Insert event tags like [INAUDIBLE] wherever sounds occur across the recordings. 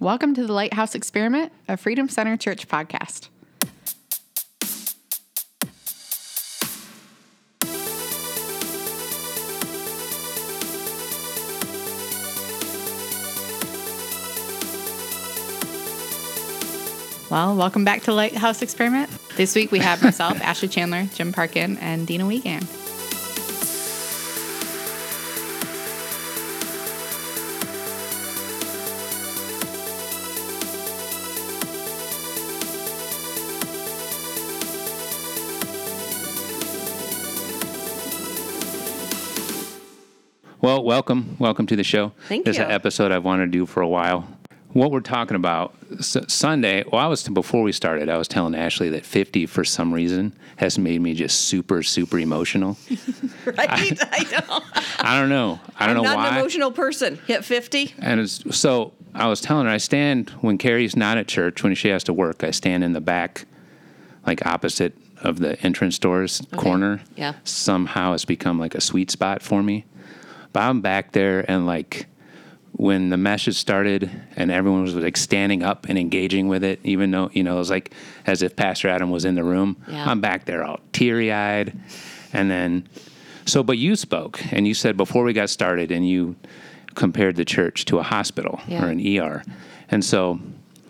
Welcome to the Lighthouse Experiment, a Freedom Center Church podcast. Well, welcome back to Lighthouse Experiment. This week we have myself, [LAUGHS] Ashley Chandler, Jim Parkin, and Dina Wiegand. Welcome, welcome to the show. Thank this is you. an episode I've wanted to do for a while. What we're talking about S- Sunday. Well, I was before we started. I was telling Ashley that 50 for some reason has made me just super, super emotional. [LAUGHS] Right? [LAUGHS] I, know. I don't know. I don't I'm know not why. an emotional person. Hit 50. And it's, so I was telling her, I stand when Carrie's not at church, when she has to work, I stand in the back, like opposite of the entrance doors corner. Yeah. Somehow it's become like a sweet spot for me. But I'm back there and like when the message started and everyone was like standing up and engaging with it, even though, you know, it was like as if Pastor Adam was in the room. Yeah. I'm back there all teary eyed. And then, so, but you spoke and you said before we got started and you compared the church to a hospital Yeah. or an ER. And so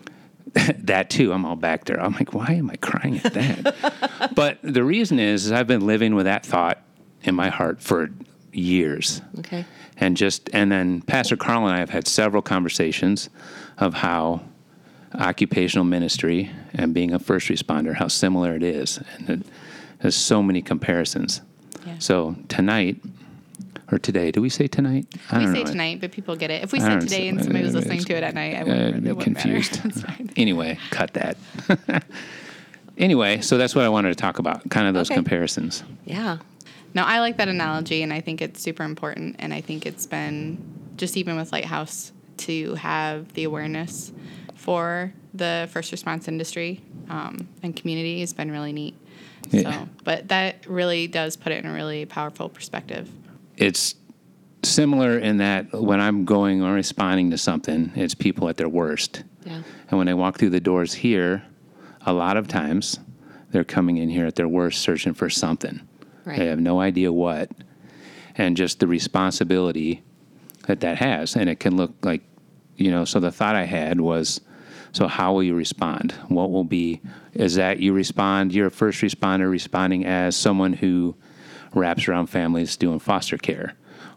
[LAUGHS] that too, I'm all back there. I'm like, why am I crying at that? [LAUGHS] but the reason is, is I've been living with that thought in my heart for years Okay. and just and then pastor carl and i have had several conversations of how occupational ministry and being a first responder how similar it is and it, there's so many comparisons Yeah. so tonight or today do we say tonight I We say know. tonight, but people get it. If we said today and somebody was Uh, listening to it at night, I uh, wouldn't, be matter. confused [LAUGHS] anyway cut that [LAUGHS] anyway so that's what i wanted to talk about kind of those Okay. comparisons Yeah. No, I like that analogy, and I think it's super important. And I think it's been just even with Lighthouse to have the awareness for the first response industry um, and community has been really neat. Yeah. So, but that really does put it in a really powerful perspective. it's similar in that when I'm going or responding to something, it's people at their worst. Yeah. And when they walk through the doors here, a lot of times they're coming in here at their worst searching for something. Right. They have no idea what. And just the responsibility that that has. And it can look like, you know, so the thought I had was so how will you respond? What will be, is that you respond, you're a first responder responding as someone who wraps around families doing foster care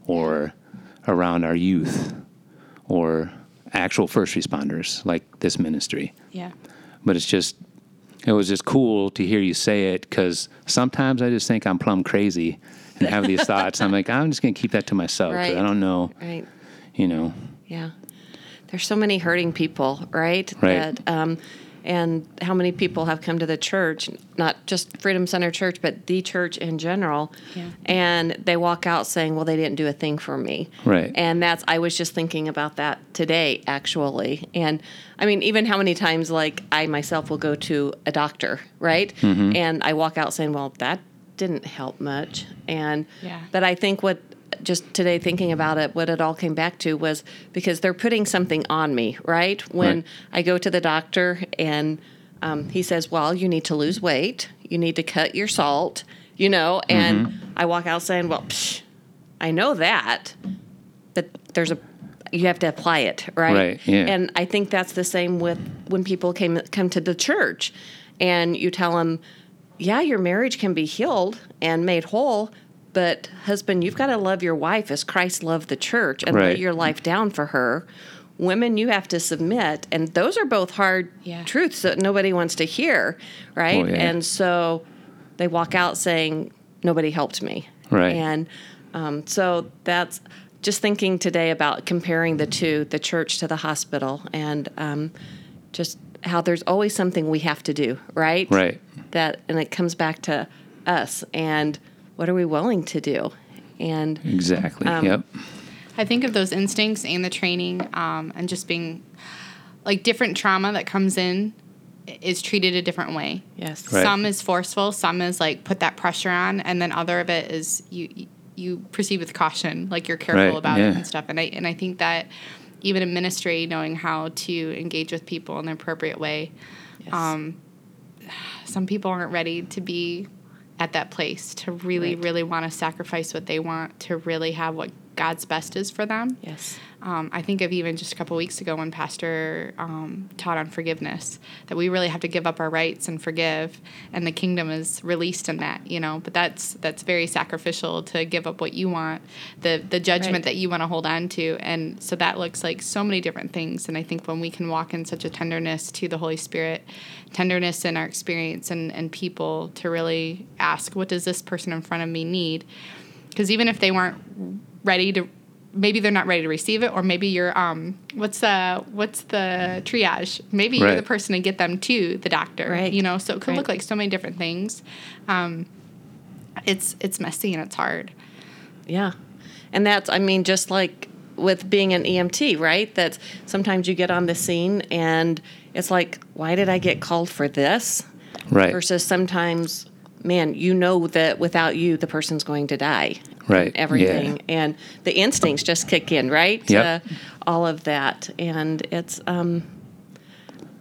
or around our youth or actual first responders like this ministry Yeah. but it's just it was just cool to hear you say it because sometimes I just think I'm plumb crazy and have these [LAUGHS] thoughts. I'm like, I'm just gonna keep that to myself Right. I don't know, Right. you know. Yeah. There's so many hurting people, right? Right. That, um, and how many people have come to the church, not just Freedom Center Church, but the church in general, Yeah. and they walk out saying, "Well, they didn't do a thing for me." Right. And that's I was just thinking about that today, actually. And I mean, even how many times, like I myself will go to a doctor, right? Mm-hmm. And I walk out saying, "Well, that didn't help much." And Yeah. but I think what just today thinking about it, what it all came back to was because they're putting something on me, right? When Right. I go to the doctor and um, he says, "Well, you need to lose weight. You need to cut your salt," you know, and Mm-hmm. I walk out saying, "Well, psh, I know that, but there's a you have to apply it, right?" Right, yeah. And I think that's the same with when people came come to the church, and you tell them, "Yeah, your marriage can be healed and made whole." But husband, you've got to love your wife as Christ loved the church and lay your life down for her. Women, you have to submit, and those are both hard Yeah. truths that nobody wants to hear, right? Oh, yeah. And so they walk out saying, "Nobody helped me," Right. And um, so that's just thinking today about comparing the two, the church to the hospital, and um, just how there's always something we have to do, right? Right. That, and it comes back to us and what are we willing to do? And Exactly. Um, yep. I think of those instincts and the training um, and just being like different trauma that comes in is treated a different way. yes, Right. Some is forceful, some is like put that pressure on, and then other of it is you you proceed with caution, like you're careful Right, about yeah. it and stuff. And I and I think that even in ministry, knowing how to engage with people in the appropriate way. Yes. Um, [SIGHS] some people aren't ready to be at that place to really, Right. really want to sacrifice what they want to really have what God's best is for them. yes. Um, I think of even just a couple weeks ago when Pastor um, taught on forgiveness, that we really have to give up our rights and forgive, and the kingdom is released in that, you know. But that's that's very sacrificial to give up what you want, the the judgment Right. that you want to hold on to, and so that looks like so many different things. And I think when we can walk in such a tenderness to the Holy Spirit, tenderness in our experience and and people to really ask, what does this person in front of me need? because even if they weren't ready to maybe they're not ready to receive it or maybe you're um what's the what's the triage maybe you're the person to get them to the doctor Right. you know so it could look like so many different things um it's it's messy and it's hard Yeah. And that's, I mean, just like with being an EMT, right? That sometimes you get on the scene and it's like, why did I get called for this? Right. Versus sometimes, man, you know that without you, the person's going to die. Right. Everything. Yeah. And the instincts just kick in, right? Yep. To all of that. And it's, um,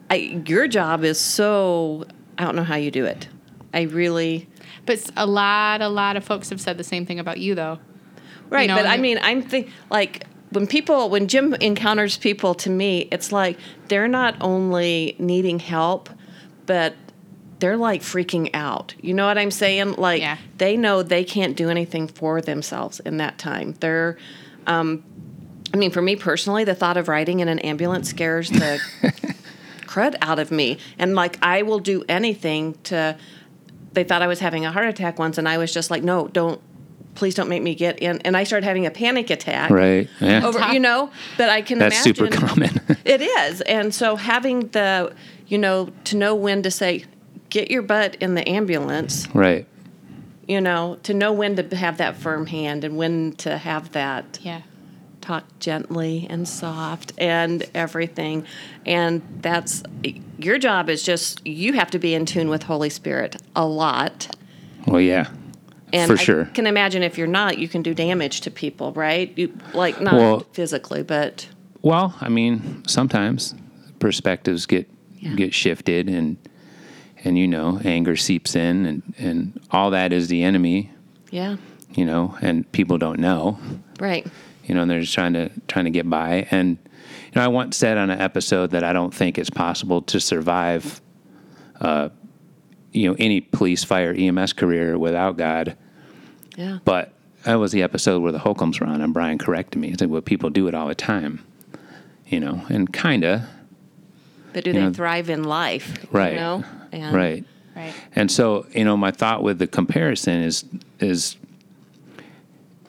I, your job is so, I don't know how you do it. I really, but a lot a lot of folks have said the same thing about you though Right, know, but I mean, I'm think like when people when Jim encounters people to me, it's like they're not only needing help, but they're like freaking out. You know what I'm saying? Like Yeah. they know they can't do anything for themselves in that time. They're um I mean, for me personally, the thought of riding in an ambulance scares the [LAUGHS] crud out of me. And like I will do anything to they thought I was having a heart attack once and I was just like, "No, don't please don't make me get in." And I started having a panic attack. Right. Yeah. Over, you know, but I can That's imagine super common. [LAUGHS] it is. And so having the, you know, to know when to say, get your butt in the ambulance, right. you know, to know when to have that firm hand and when to have that yeah talk gently and soft and everything. And that's your job is just you have to be in tune with Holy Spirit a lot. Well, yeah. And For I sure. can imagine if you're not, you can do damage to people, right? You like not Well- physically, but Well, I mean, sometimes perspectives get Yeah. get shifted, and and you know, anger seeps in, and and all that is the enemy, yeah, you know, and people don't know, right. you know, and they're just trying to trying to get by. And you know, I once said on an episode that I don't think it's possible to survive, uh, you know, any police, fire, EMS career without God. Yeah. But that was the episode where the Holcombs were on, and Brian corrected me. He said, "Well, people do it all the time, you know, and kinda, But do they know, thrive in life? right, You know? And right." right And so, you know, my thought with the comparison is is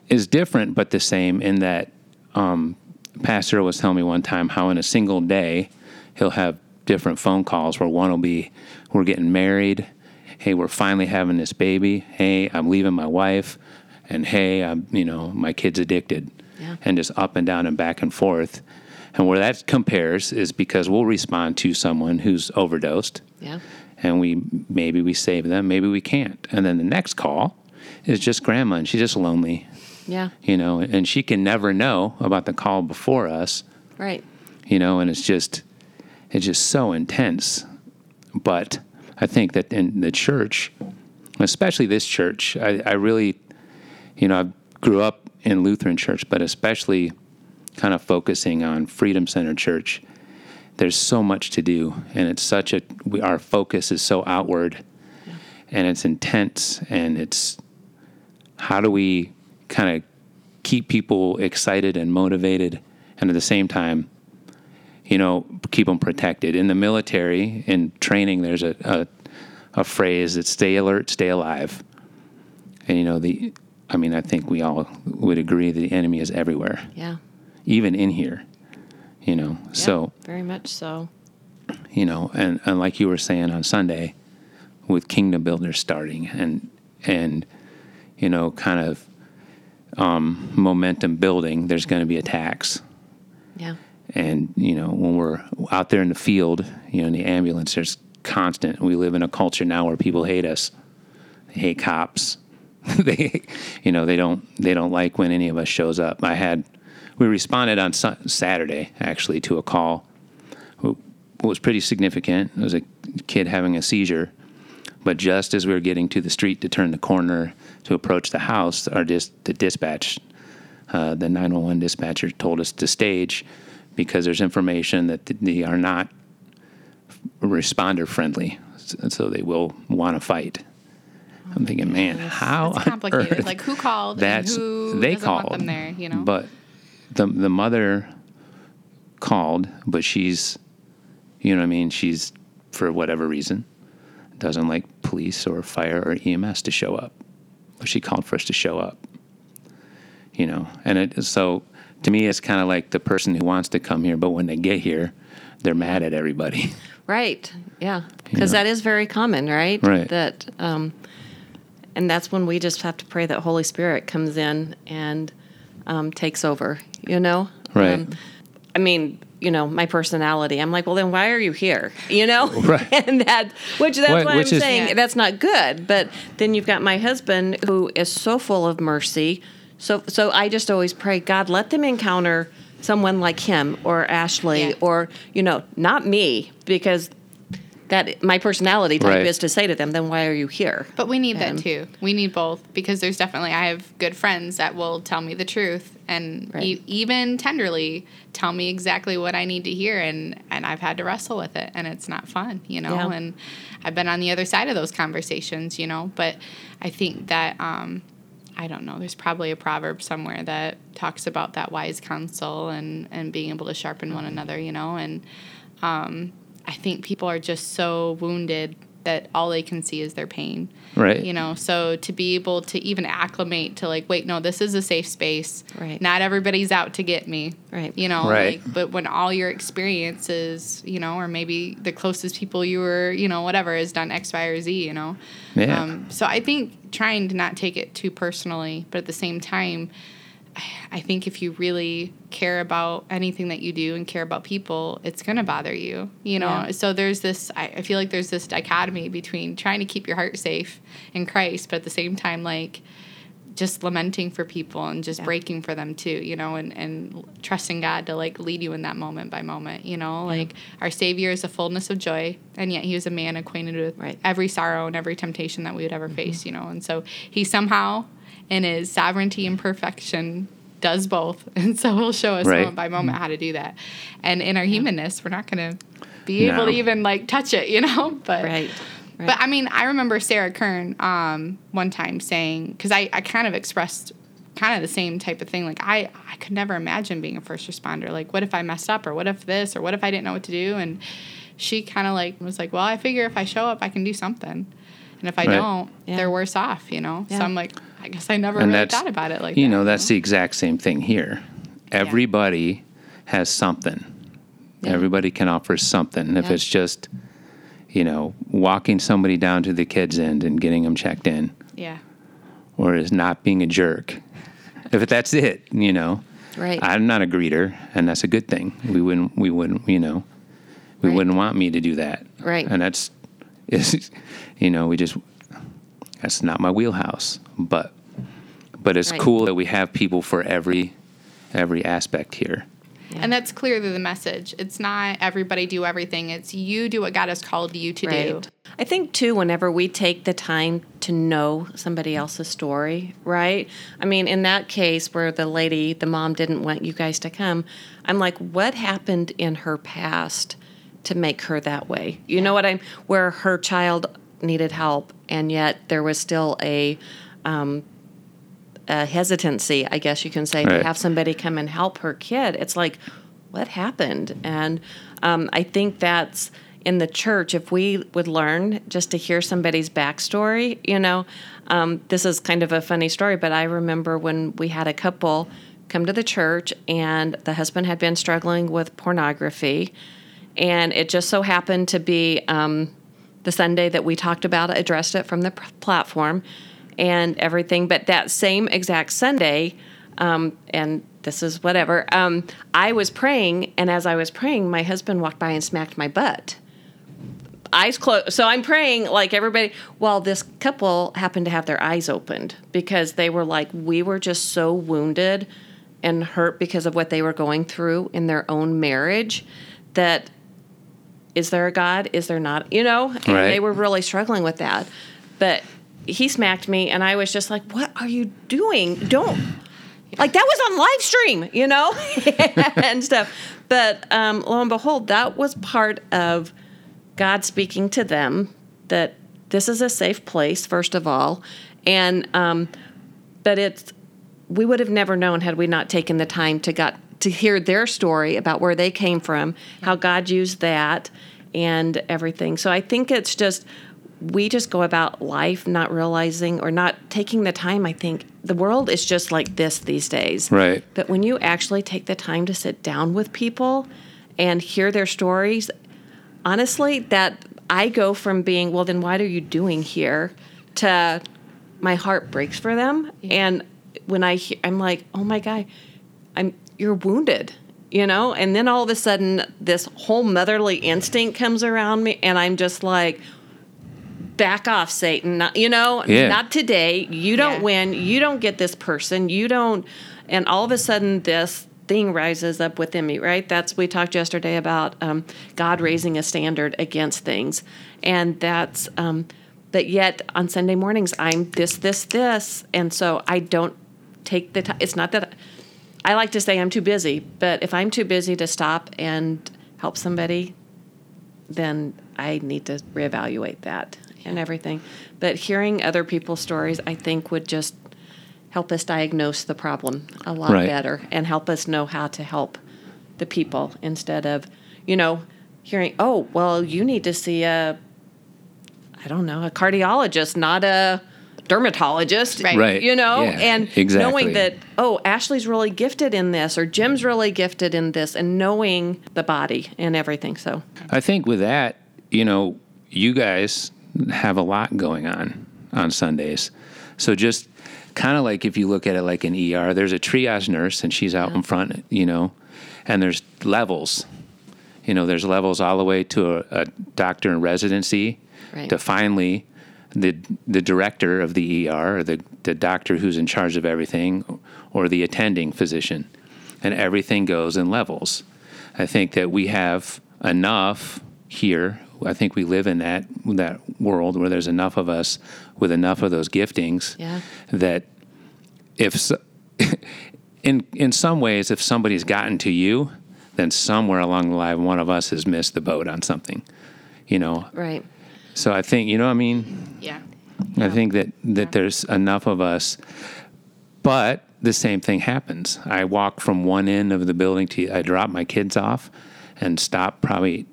is different but the same in that um, Pastor was telling me one time how in a single day he'll have different phone calls where one will be, "We're getting married," "Hey, we're finally having this baby," "Hey, I'm leaving my wife," and "Hey, I'm you know my kid's addicted," Yeah. and just up and down and back and forth. And where that compares is because we'll respond to someone who's overdosed Yeah. And we maybe we save them, maybe we can't. And then the next call is just grandma, and she's just lonely, Yeah. you know, and she can never know about the call before us, Right. you know, and it's just it's just so intense. But I think that in the church, especially this church, I, I really, you know, I grew up in Lutheran church, but especially kind of focusing on Freedom Center Church. There's so much to do, and it's such a we, our focus is so outward, and it's intense, and it's how do we kind of keep people excited and motivated, and at the same time, you know, keep them protected. In the military, in training, there's a, a, a phrase that stay alert, stay alive. And, you know, the, I mean, I think we all would agree the enemy is everywhere, Yeah. even in here, you know. Yeah, So, very much so. you know, and, and like you were saying on Sunday, with Kingdom Builders starting and, and, you know, kind of um, momentum building, there's going to be attacks. Yeah. And you know, when we're out there in the field, you know, in the ambulance, there's constant. We live in a culture now where people hate us. They hate cops. [LAUGHS] they, you know, they don't they don't like when any of us shows up. I had we responded on Su- Saturday actually to a call. who was pretty significant. It was a kid having a seizure, but just as we were getting to the street to turn the corner to approach the house, our dis- the dispatch, uh, the 911 dispatcher told us to stage because there's information that they are not responder friendly, so they will want to fight. I'm thinking, man, how It's complicated. Like who called that's and who they called them there, you know? But the the mother called, but she's, you know, what I mean, she's for whatever reason doesn't like police or fire or EMS to show up, but she called for us to show up. You know, and it so to me, it's kind of like the person who wants to come here, but when they get here, they're mad at everybody. [LAUGHS] Right. Yeah. Because know. that is very common, right? Right. That, um, and that's when we just have to pray that Holy Spirit comes in and um, takes over. You know. Right. Um, I mean, you know, my personality. I'm like, well, then why are you here? You know. [LAUGHS] Right. [LAUGHS] and that, which that's What- why which I'm is- saying Yeah. that's not good. But then you've got my husband who is so full of mercy. So, so I just always pray, God, let them encounter someone like him or Ashley Yeah. or you know, not me because that my personality type Right. is to say to them, then why are you here? But we need Um, that too. We need both because there's definitely I have good friends that will tell me the truth and Right. e- even tenderly tell me exactly what I need to hear and and I've had to wrestle with it and it's not fun, you know. Yeah. And I've been on the other side of those conversations, you know. But I think that um, I don't know. There's probably a proverb somewhere that talks about that wise counsel and and being able to sharpen one another, you know. And um, I think people are just so wounded that all they can see is their pain Right. you know so to be able to even acclimate to like wait no this is a safe space Right. not everybody's out to get me Right. you know Right. like but when all your experiences you know or maybe the closest people you were you know whatever has done x y or z you know Yeah. um, so i think trying to not take it too personally but at the same time I think if you really care about anything that you do and care about people, it's going to bother you, you know? Yeah. So there's this, I I feel like there's this dichotomy between trying to keep your heart safe in Christ, but at the same time, like, just lamenting for people and just Yeah. breaking for them too, you know, and, and trusting God to like lead you in that moment by moment, you know, like our Savior is a fullness of joy, and yet He was a man acquainted with Right. every sorrow and every temptation that we would ever mm-hmm. face, you know, and so He somehow, in His sovereignty and perfection, does both, [LAUGHS] and so He'll show us Right. moment by moment how to do that, and in our humanness, we're not going to be able to even like touch it, you know, [LAUGHS] but Right. Right. but I mean, I remember Sarah Kern um, one time saying, because I, I kind of expressed kind of the same type of thing. Like, I, I could never imagine being a first responder. Like, what if I messed up, or what if this, or what if I didn't know what to do? And she kind of like was like, well, I figure if I show up, I can do something. And if I Right. don't, Yeah. they're worse off, you know? So I'm like, I guess I never and really thought about it like that. you that. know that's the exact same thing here everybody has something Yeah. everybody can offer something if Yeah. it's just you know walking somebody down to the kids end and getting them checked in Yeah. or is not being a jerk if that's it you know Right. i'm not a greeter and that's a good thing we wouldn't we wouldn't you know we Right. wouldn't want me to do that Right. and that's [LAUGHS] is you know we just that's not my wheelhouse but but it's Right. cool that we have people for every every aspect here And that's clearly the message. It's not everybody do everything. It's you do what God has called you to do. I think too, whenever we take the time to know somebody else's story, right? I mean, in that case where the lady, the mom didn't want you guys to come, I'm like, what happened in her past to make her that way? You know what I'm, where her child needed help and yet there was still a, um, a hesitancy, I guess you can say, Right. to have somebody come and help her kid. It's like, what happened? And um, I think that's in the church. If we would learn just to hear somebody's backstory, you know, um, this is kind of a funny story, but I remember when we had a couple come to the church and the husband had been struggling with pornography. And it just so happened to be um, the Sunday that we talked about it, addressed it from the platform and everything. But that same exact Sunday, um, and this is whatever, um, I was praying, and as I was praying, my husband walked by and smacked my butt. Eyes closed. So I'm praying like everybody. Well, this couple happened to have their eyes opened because they were like, we were just so wounded and hurt because of what they were going through in their own marriage that is there a God? Is there not? You know, and Right. they were really struggling with that. But he smacked me, and I was just like, "What are you doing? Don't!" Like that was on live stream, you know, [LAUGHS] and stuff. But um, lo and behold, that was part of God speaking to them that this is a safe place, first of all, and um, but it's we would have never known had we not taken the time to got to hear their story about where they came from, how God used that, and everything. So I think it's just we just go about life not realizing or not taking the time. I think the world is just like this these days. Right. But when you actually take the time to sit down with people and hear their stories, honestly, that I go from being, well, then what are you doing here to my heart breaks for them. And when I hear, I'm like, oh my God, I'm, you're wounded, you know? And then all of a sudden, this whole motherly instinct comes around me, and I'm just like, back off, Satan. Not, you know, Yeah. not today. You don't Yeah. win. You don't get this person. You don't. And all of a sudden, this thing rises up within me, right? That's, we talked yesterday about um, God raising a standard against things. And that's, um, but yet on Sunday mornings, I'm this, this, this. And so I don't take the time. It's not that I like to say I'm too busy, but if I'm too busy to stop and help somebody, then I need to reevaluate that and everything. But hearing other people's stories, I think, would just help us diagnose the problem a lot Right. better and help us know how to help the people instead of, you know, hearing, oh, well, you need to see a, I don't know, a cardiologist, not a dermatologist, Right. Right. you know, Yeah, and exactly. knowing that, oh, Ashley's really gifted in this or Jim's really gifted in this and knowing the body and everything. So, I think with that, you know, you guys have a lot going on on Sundays. So just kind of like if you look at it like an ER, there's a triage nurse and she's out in front, you know, and there's levels. You know, there's levels all the way to a, a doctor in residency Right. to finally the the director of the ER or the, the doctor who's in charge of everything or the attending physician. And everything goes in levels. I think that we have enough here. I think we live in that that world where there's enough of us with enough of those giftings Yeah. that if so, [LAUGHS] in in some ways if somebody's gotten to you, then somewhere along the line one of us has missed the boat on something. You know. right. So I think you know what I mean Yeah. I think that, that there's enough of us, but the same thing happens. I walk from one end of the building to, I drop my kids off and stop probably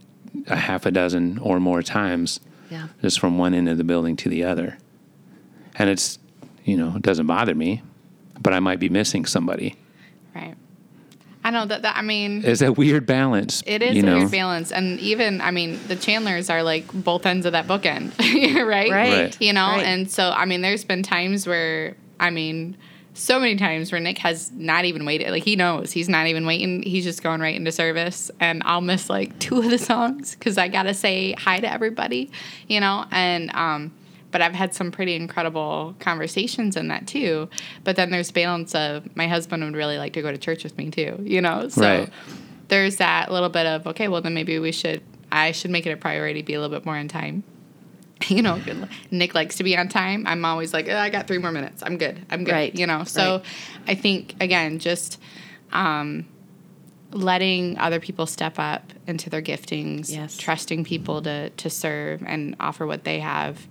a half a dozen or more times Yeah. just from one end of the building to the other. And it's, you know, it doesn't bother me, but I might be missing somebody. Right. I know that, that I mean, It's a weird balance. It is you a know? weird balance. And even, I mean, the Chandlers are like both ends of that bookend, [LAUGHS] right? Right. Right. You know, Right. and so, I mean, there's been times where, I mean, so many times where Nick has not even waited. Like, he knows he's not even waiting. He's just going right into service. And I'll miss like [LAUGHS] two of the songs because I got to say hi to everybody, you know? And, um, but I've had some pretty incredible conversations in that too. But then there's balance of my husband would really like to go to church with me too, you know? So Right. there's that little bit of, okay, well, then maybe we should, I should make it a priority, be a little bit more on time. [LAUGHS] You know, Nick likes to be on time. I'm always like, "Oh, I got three more minutes. I'm good. I'm good. Right. You know, so Right. I think, again, just um, letting other people step up into their giftings, Yes. trusting people to, to serve and offer what they have,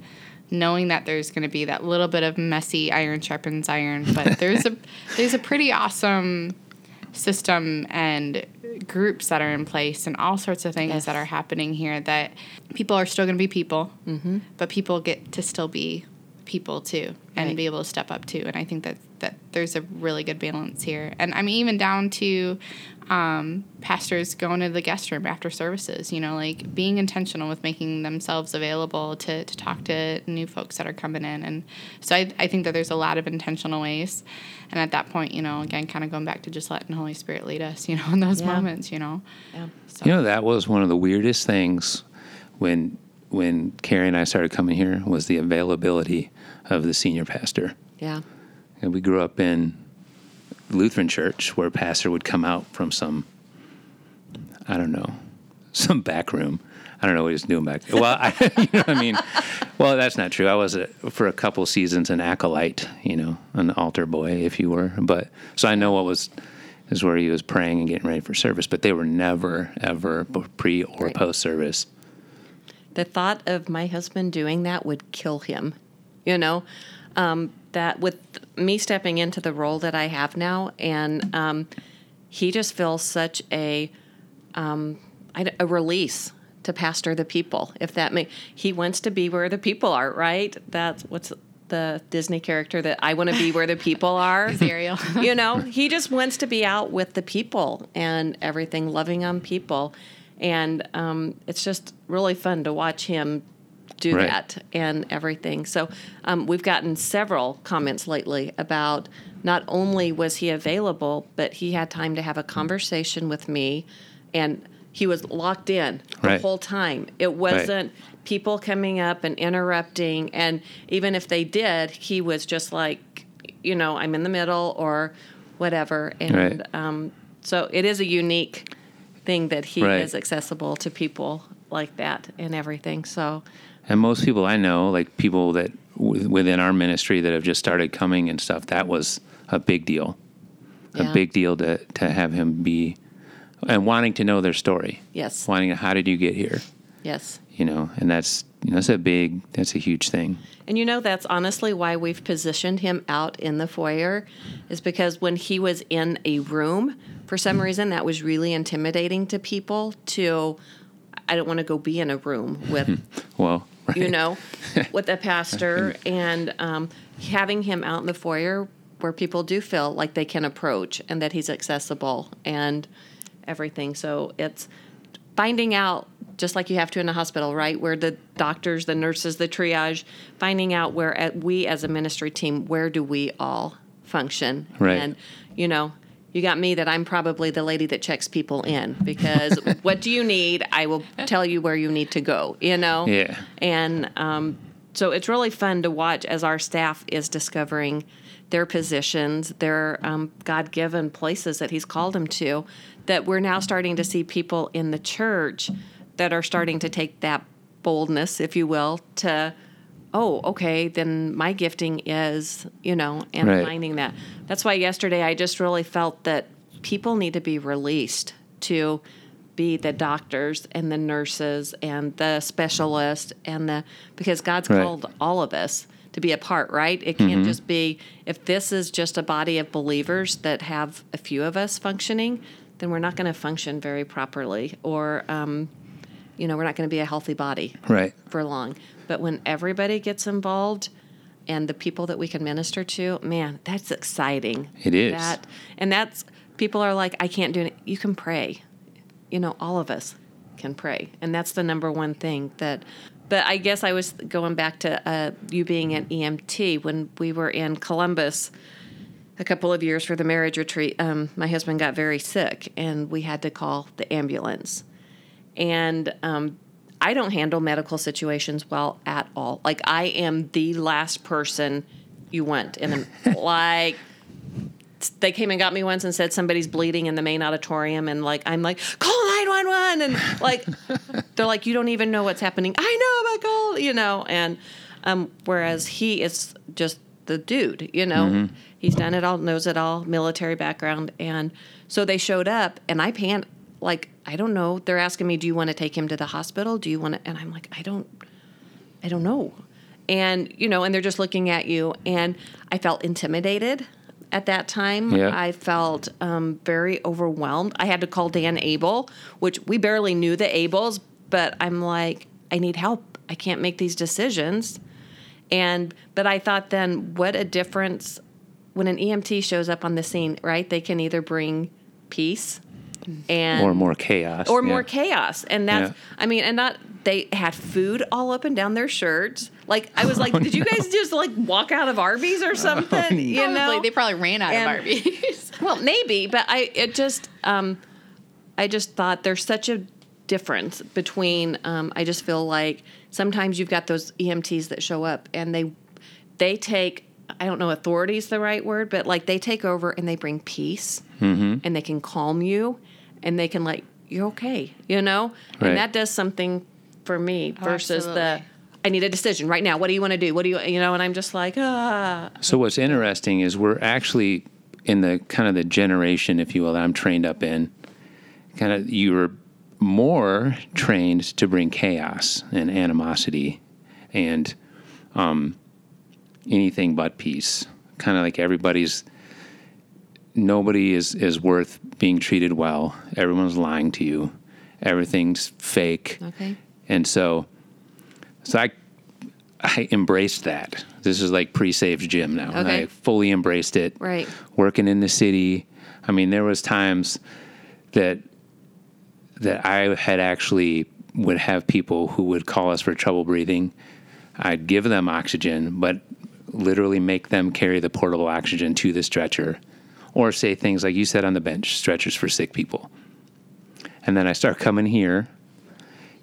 knowing that there's going to be that little bit of messy iron sharpens iron, but there's a [LAUGHS] there's a pretty awesome system and groups that are in place and all sorts of things Yes. that are happening here that people are still going to be people, mm-hmm. but people get to still be people too and Right. be able to step up too. And I think that that there's a really good balance here. And I mean, even down to um, pastors going to the guest room after services, you know, like being intentional with making themselves available to, to talk to new folks that are coming in. And so I, I think that there's a lot of intentional ways. And at that point, you know, again, kind of going back to just letting the Holy Spirit lead us, you know, in those Yeah. moments, you know. Yeah. So, You know, that was one of the weirdest things when when Carrie and I started coming here was the availability of the senior pastor. Yeah. And we grew up in Lutheran church where a pastor would come out from some, I don't know, [LAUGHS] some back room. I don't know what he was doing back. Well, [LAUGHS] I, [LAUGHS] you know what I mean. Well, that's not true. I was a, for a couple seasons an acolyte, you know, an altar boy, if you were. But so I know what was is where he was praying and getting ready for service. But they were never ever pre or Right. post service. the thought of my husband doing that would kill him you know um, that with me stepping into the role that i have now and um, he just feels such a um, a release to pastor the people if that may he wants to be where the people are right that's what's the disney character that i want to be where the people are [LAUGHS] Ariel. [LAUGHS] you know, he just wants to be out with the people and everything, loving on people. And um, it's just really fun to watch him do Right. that and everything. So um, we've gotten several comments lately about not only was he available, but he had time to have a conversation with me and he was locked in the Right. whole time. It wasn't people coming up and interrupting. And even if they did, he was just like, you know, I'm in the middle or whatever. And Right. um, so it is a unique thing that he Right. is accessible to people like that and everything. So And most people I know, like people that w- within our ministry that have just started coming and stuff, that was a big deal. A big deal to, to have him be and wanting to know their story. yes, Wanting, how did you get here? yes. You know, and that's, you know, that's a big, that's a huge thing. And you know, that's honestly why we've positioned him out in the foyer, is because when he was in a room, for some reason, that was really intimidating to people. To, I don't want to go be in a room with, [LAUGHS] Well, right. you know, [LAUGHS] with a pastor, and um, having him out in the foyer where people do feel like they can approach and that he's accessible and everything. So it's finding out just like you have to in a hospital right where the doctors the nurses the triage finding out where at, we as a ministry team where do we all function Right. and you know you got me that i'm probably the lady that checks people in because [LAUGHS] what do you need i will tell you where you need to go you know Yeah. and um, so it's really fun to watch as our staff is discovering their positions, their um, God given places that He's called them to, that we're now starting to see people in the church that are starting to take that boldness, if you will, to, oh, okay, then my gifting is, you know, and Right. finding that. That's why yesterday I just really felt that people need to be released to be the doctors and the nurses and the specialists and the because God's Right. called all of us to be a part, right? It can't just be if this is just a body of believers that have a few of us functioning, then we're not going to function very properly, or um, you know, we're not going to be a healthy body Right. for long. But when everybody gets involved and the people that we can minister to, man, that's exciting. It is. That and that's people are like, I can't do it. You can pray. You know, all of us can pray. And that's the number one thing that but I guess I was going back to uh, you being an EMT when we were in Columbus a couple of years for the marriage retreat. Um, my husband got very sick, and we had to call the ambulance and um, I don't handle medical situations well at all. Like I am the last person you want in a [LAUGHS] like. They came and got me once and said somebody's bleeding in the main auditorium, and like I'm like call nine one one, and like [LAUGHS] they're like you don't even know what's happening. I know, but call you know, and um, whereas he is just the dude, you know, he's done it all, knows it all, military background, and so they showed up, and I pan like I don't know. They're asking me, "Do you want to take him to the hospital? Do you want to?" And I'm like, "I don't, I don't know." And you know, and they're just looking at you, and I felt intimidated at that time. Yeah. I felt um, very overwhelmed. I had to call Dan Abel, which we barely knew the Abels, but I'm like, I need help. I can't make these decisions. And but I thought then, what a difference when an EMT shows up on the scene, right? They can either bring peace and Or more chaos. or yeah. more chaos. And that's, Yeah. I mean, and not, they had food all up and down their shirts. Like, I was [LAUGHS] like, did you guys just like walk out of Arby's or something? you Probably, know? they probably ran out And- of Arby's. [LAUGHS] well, maybe, but I, it just, um, I just thought there's such a difference between, um, I just feel like sometimes you've got those EMTs that show up and they, they take, I don't know authority is the right word, but like they take over and they bring peace Mm-hmm. and they can calm you and they can like you're okay, you know? Right. And that does something for me versus the. I need a decision right now. What do you want to do? What do you you know? And I'm just like, ah, So what's interesting is we're actually in the kind of the generation, if you will, that I'm trained up in. Kind of, you were more trained to bring chaos and animosity, and um, anything but peace. Kind of like everybody's. Nobody is is worth being treated well. Everyone's lying to you. Everything's fake. okay, And so, so I, I embraced that. This is like pre-saved Jim now. Okay. I fully embraced it. Right. Working in the city, I mean, there was times that that I had actually would have people who would call us for trouble breathing. I'd give them oxygen, but literally make them carry the portable oxygen to the stretcher, or say things like you said on the bench, stretchers for sick people. And then I start coming here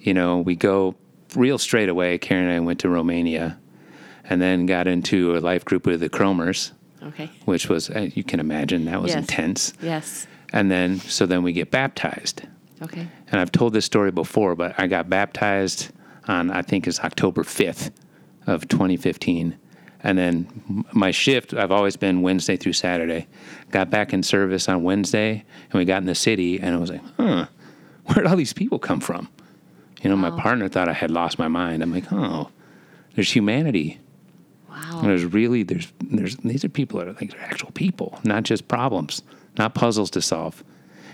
you know, we go real straight away. Karen and I went to Romania and then got into a life group with the Cromers, okay, which was, uh, you can imagine, that was Yes. intense. yes, And then, so then we get baptized. okay, And I've told this story before, but I got baptized on, I think it's October 5th of 2015. And then my shift, I've always been Wednesday through Saturday. Got back in service on Wednesday, and we got in the city, and I was like, huh, where'd all these people come from? You know, my partner thought I had lost my mind. I'm like, oh, there's humanity. wow, And there's really there's there's these are people that are like they're actual people, not just problems, not puzzles to solve.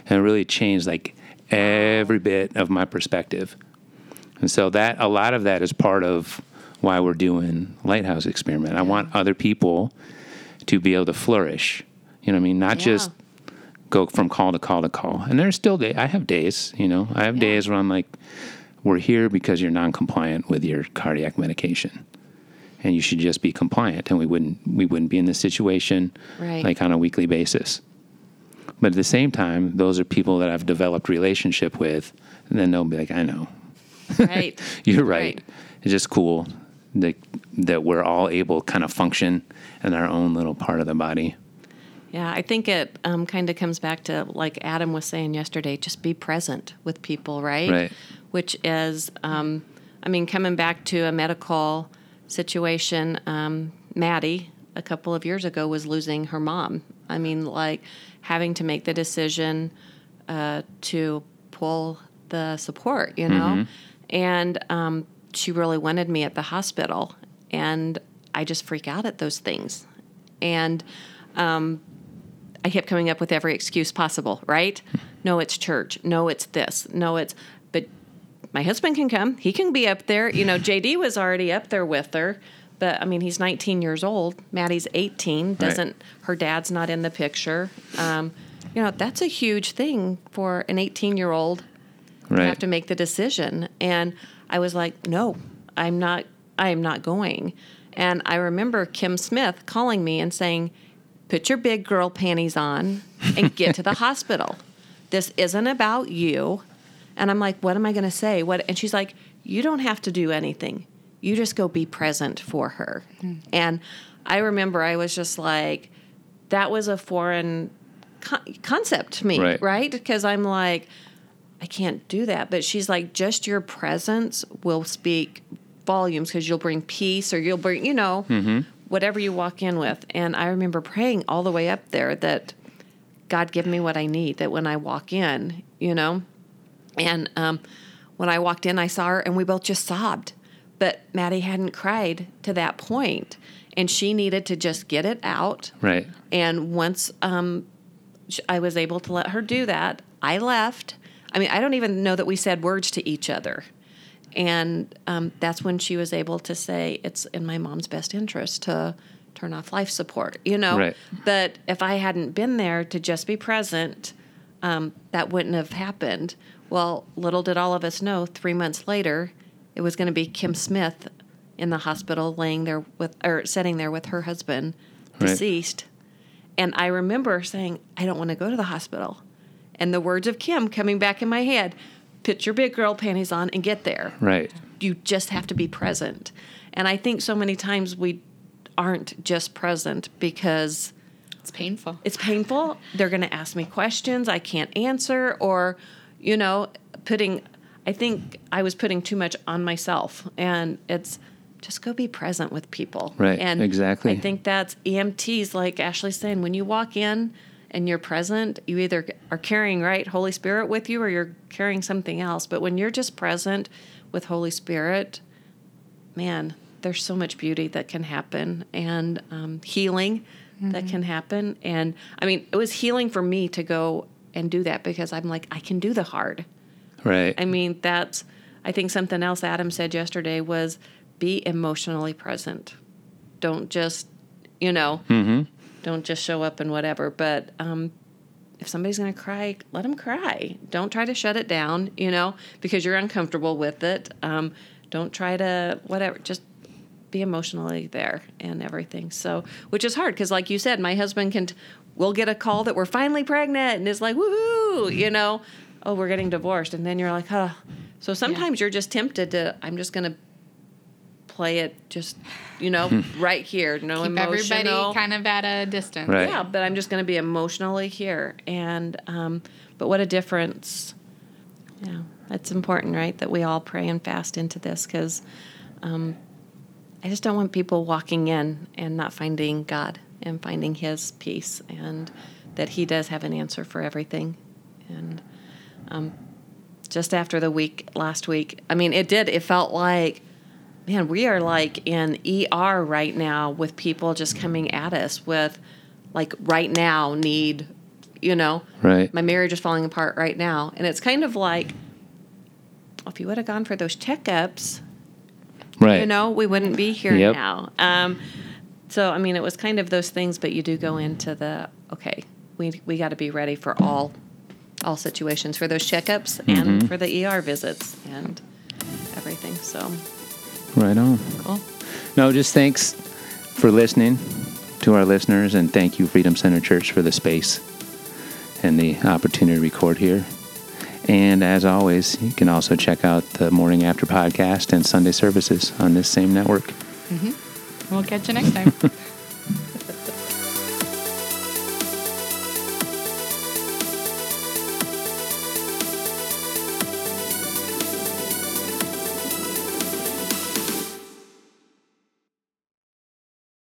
And it really changed like every bit of my perspective. And so that a lot of that is part of why we're doing Lighthouse Experiment. I want other people to be able to flourish. You know what I mean? Not Yeah. just go from call to call to call. And there's still day I have days, you know. I have Yeah. days where I'm like, we're here because you're non-compliant with your cardiac medication and you should just be compliant and we wouldn't we wouldn't be in this situation Right. like on a weekly basis but at the same time those are people that i've developed relationship with and then they'll be like i know right, [LAUGHS] you're right, Right. it's just cool that that we're all able to kind of function in our own little part of the body Yeah, I think it um, kind of comes back to like Adam was saying yesterday, just be present with people, right? Right. Which is, um, I mean, coming back to a medical situation, um, Maddie a couple of years ago was losing her mom. I mean, like having to make the decision uh, to pull the support, you know? And um, she really wanted me at the hospital. And I just freak out at those things. And I kept coming up with every excuse possible, right? No, it's church. No, it's this. No, it's, but my husband can come. He can be up there. You know, JD was already up there with her, but I mean, he's 19 years old. Maddie's 18. Doesn't, her dad's not in the picture. Um, you know, that's a huge thing for an 18 year old to right have to make the decision. And I was like, no, I'm not, I am not going. And I remember Kim Smith calling me and saying, put your big girl panties on and get to the [LAUGHS] hospital. This isn't about you. And I'm like, what am I going to say? What? And she's like, you don't have to do anything. You just go be present for her. Hmm. And I remember I was just like, that was a foreign con- concept to me, Right. right? Because I'm like, I can't do that. But she's like, just your presence will speak volumes because you'll bring peace or you'll bring, you know, whatever you walk in with. And I remember praying all the way up there that God give me what I need, that when I walk in, you know, and um, when I walked in, I saw her and we both just sobbed. But Maddie hadn't cried to that point, and she needed to just get it out. right And once um, I was able to let her do that, I left. I mean, I don't even know that we said words to each other. And um, that's when she was able to say, It's in my mom's best interest to turn off life support, you know? Right. But if I hadn't been there to just be present, um, that wouldn't have happened. Well, little did all of us know, three months later, it was going to be Kim Smith in the hospital laying there with, or sitting there with her husband, Right. deceased. And I remember saying, I don't want to go to the hospital. And the words of Kim coming back in my head put your big girl panties on and get there. right You just have to be present. And I think so many times we aren't just present because It's painful. it's painful. They're going to ask me questions I can't answer, or, you know, putting, I think I was putting too much on myself. And it's just go be present with people. Right, And exactly. I think that's EMTs, like Ashley's saying, when you walk in and you're present, you either are carrying, right, Holy Spirit with you or you're carrying something else. But when you're just present with Holy Spirit, man, there's so much beauty that can happen and um, healing that can happen. And I mean, it was healing for me to go and do that because I'm like, I can do the hard. Right. I mean, that's, I think something else Adam said yesterday was be emotionally present. Don't just, you know, don't just show up and whatever. But um, if somebody's going to cry, let them cry. Don't try to shut it down, you know, because you're uncomfortable with it. Um, don't try to, whatever, just be emotionally there and everything. So, which is hard because, like you said, my husband can, we'll get a call that we're finally pregnant and it's like, woohoo, you know, oh, we're getting divorced. And then you're like, huh. So sometimes you're just tempted to, I'm just going to play it just, you know, right here. No Keep emotional. everybody kind of at a distance. Right. Yeah, but I'm just going to be emotionally here. And, um, but what a difference. Yeah, it's important, right, that we all pray and fast into this because um, I just don't want people walking in and not finding God and finding His peace and that He does have an answer for everything. And um, just after the week last week, I mean, it did, it felt like, man, we are like in ER right now with people just coming at us with, like, right now need, you know, Right. my marriage is falling apart right now. And it's kind of like, if you would have gone for those checkups, right. you know, we wouldn't be here Yep. now. Um, so, I mean, it was kind of those things, but you do go into the, okay, we, we got to be ready for all, all situations for those checkups Mm-hmm. and for the ER visits and everything. So, Right on. cool. No, just thanks for listening to our listeners, and thank you, Freedom Center Church, for the space and the opportunity to record here. And as always, you can also check out the Morning After podcast and Sunday services on this same network. Mm-hmm. We'll catch you next time. [LAUGHS]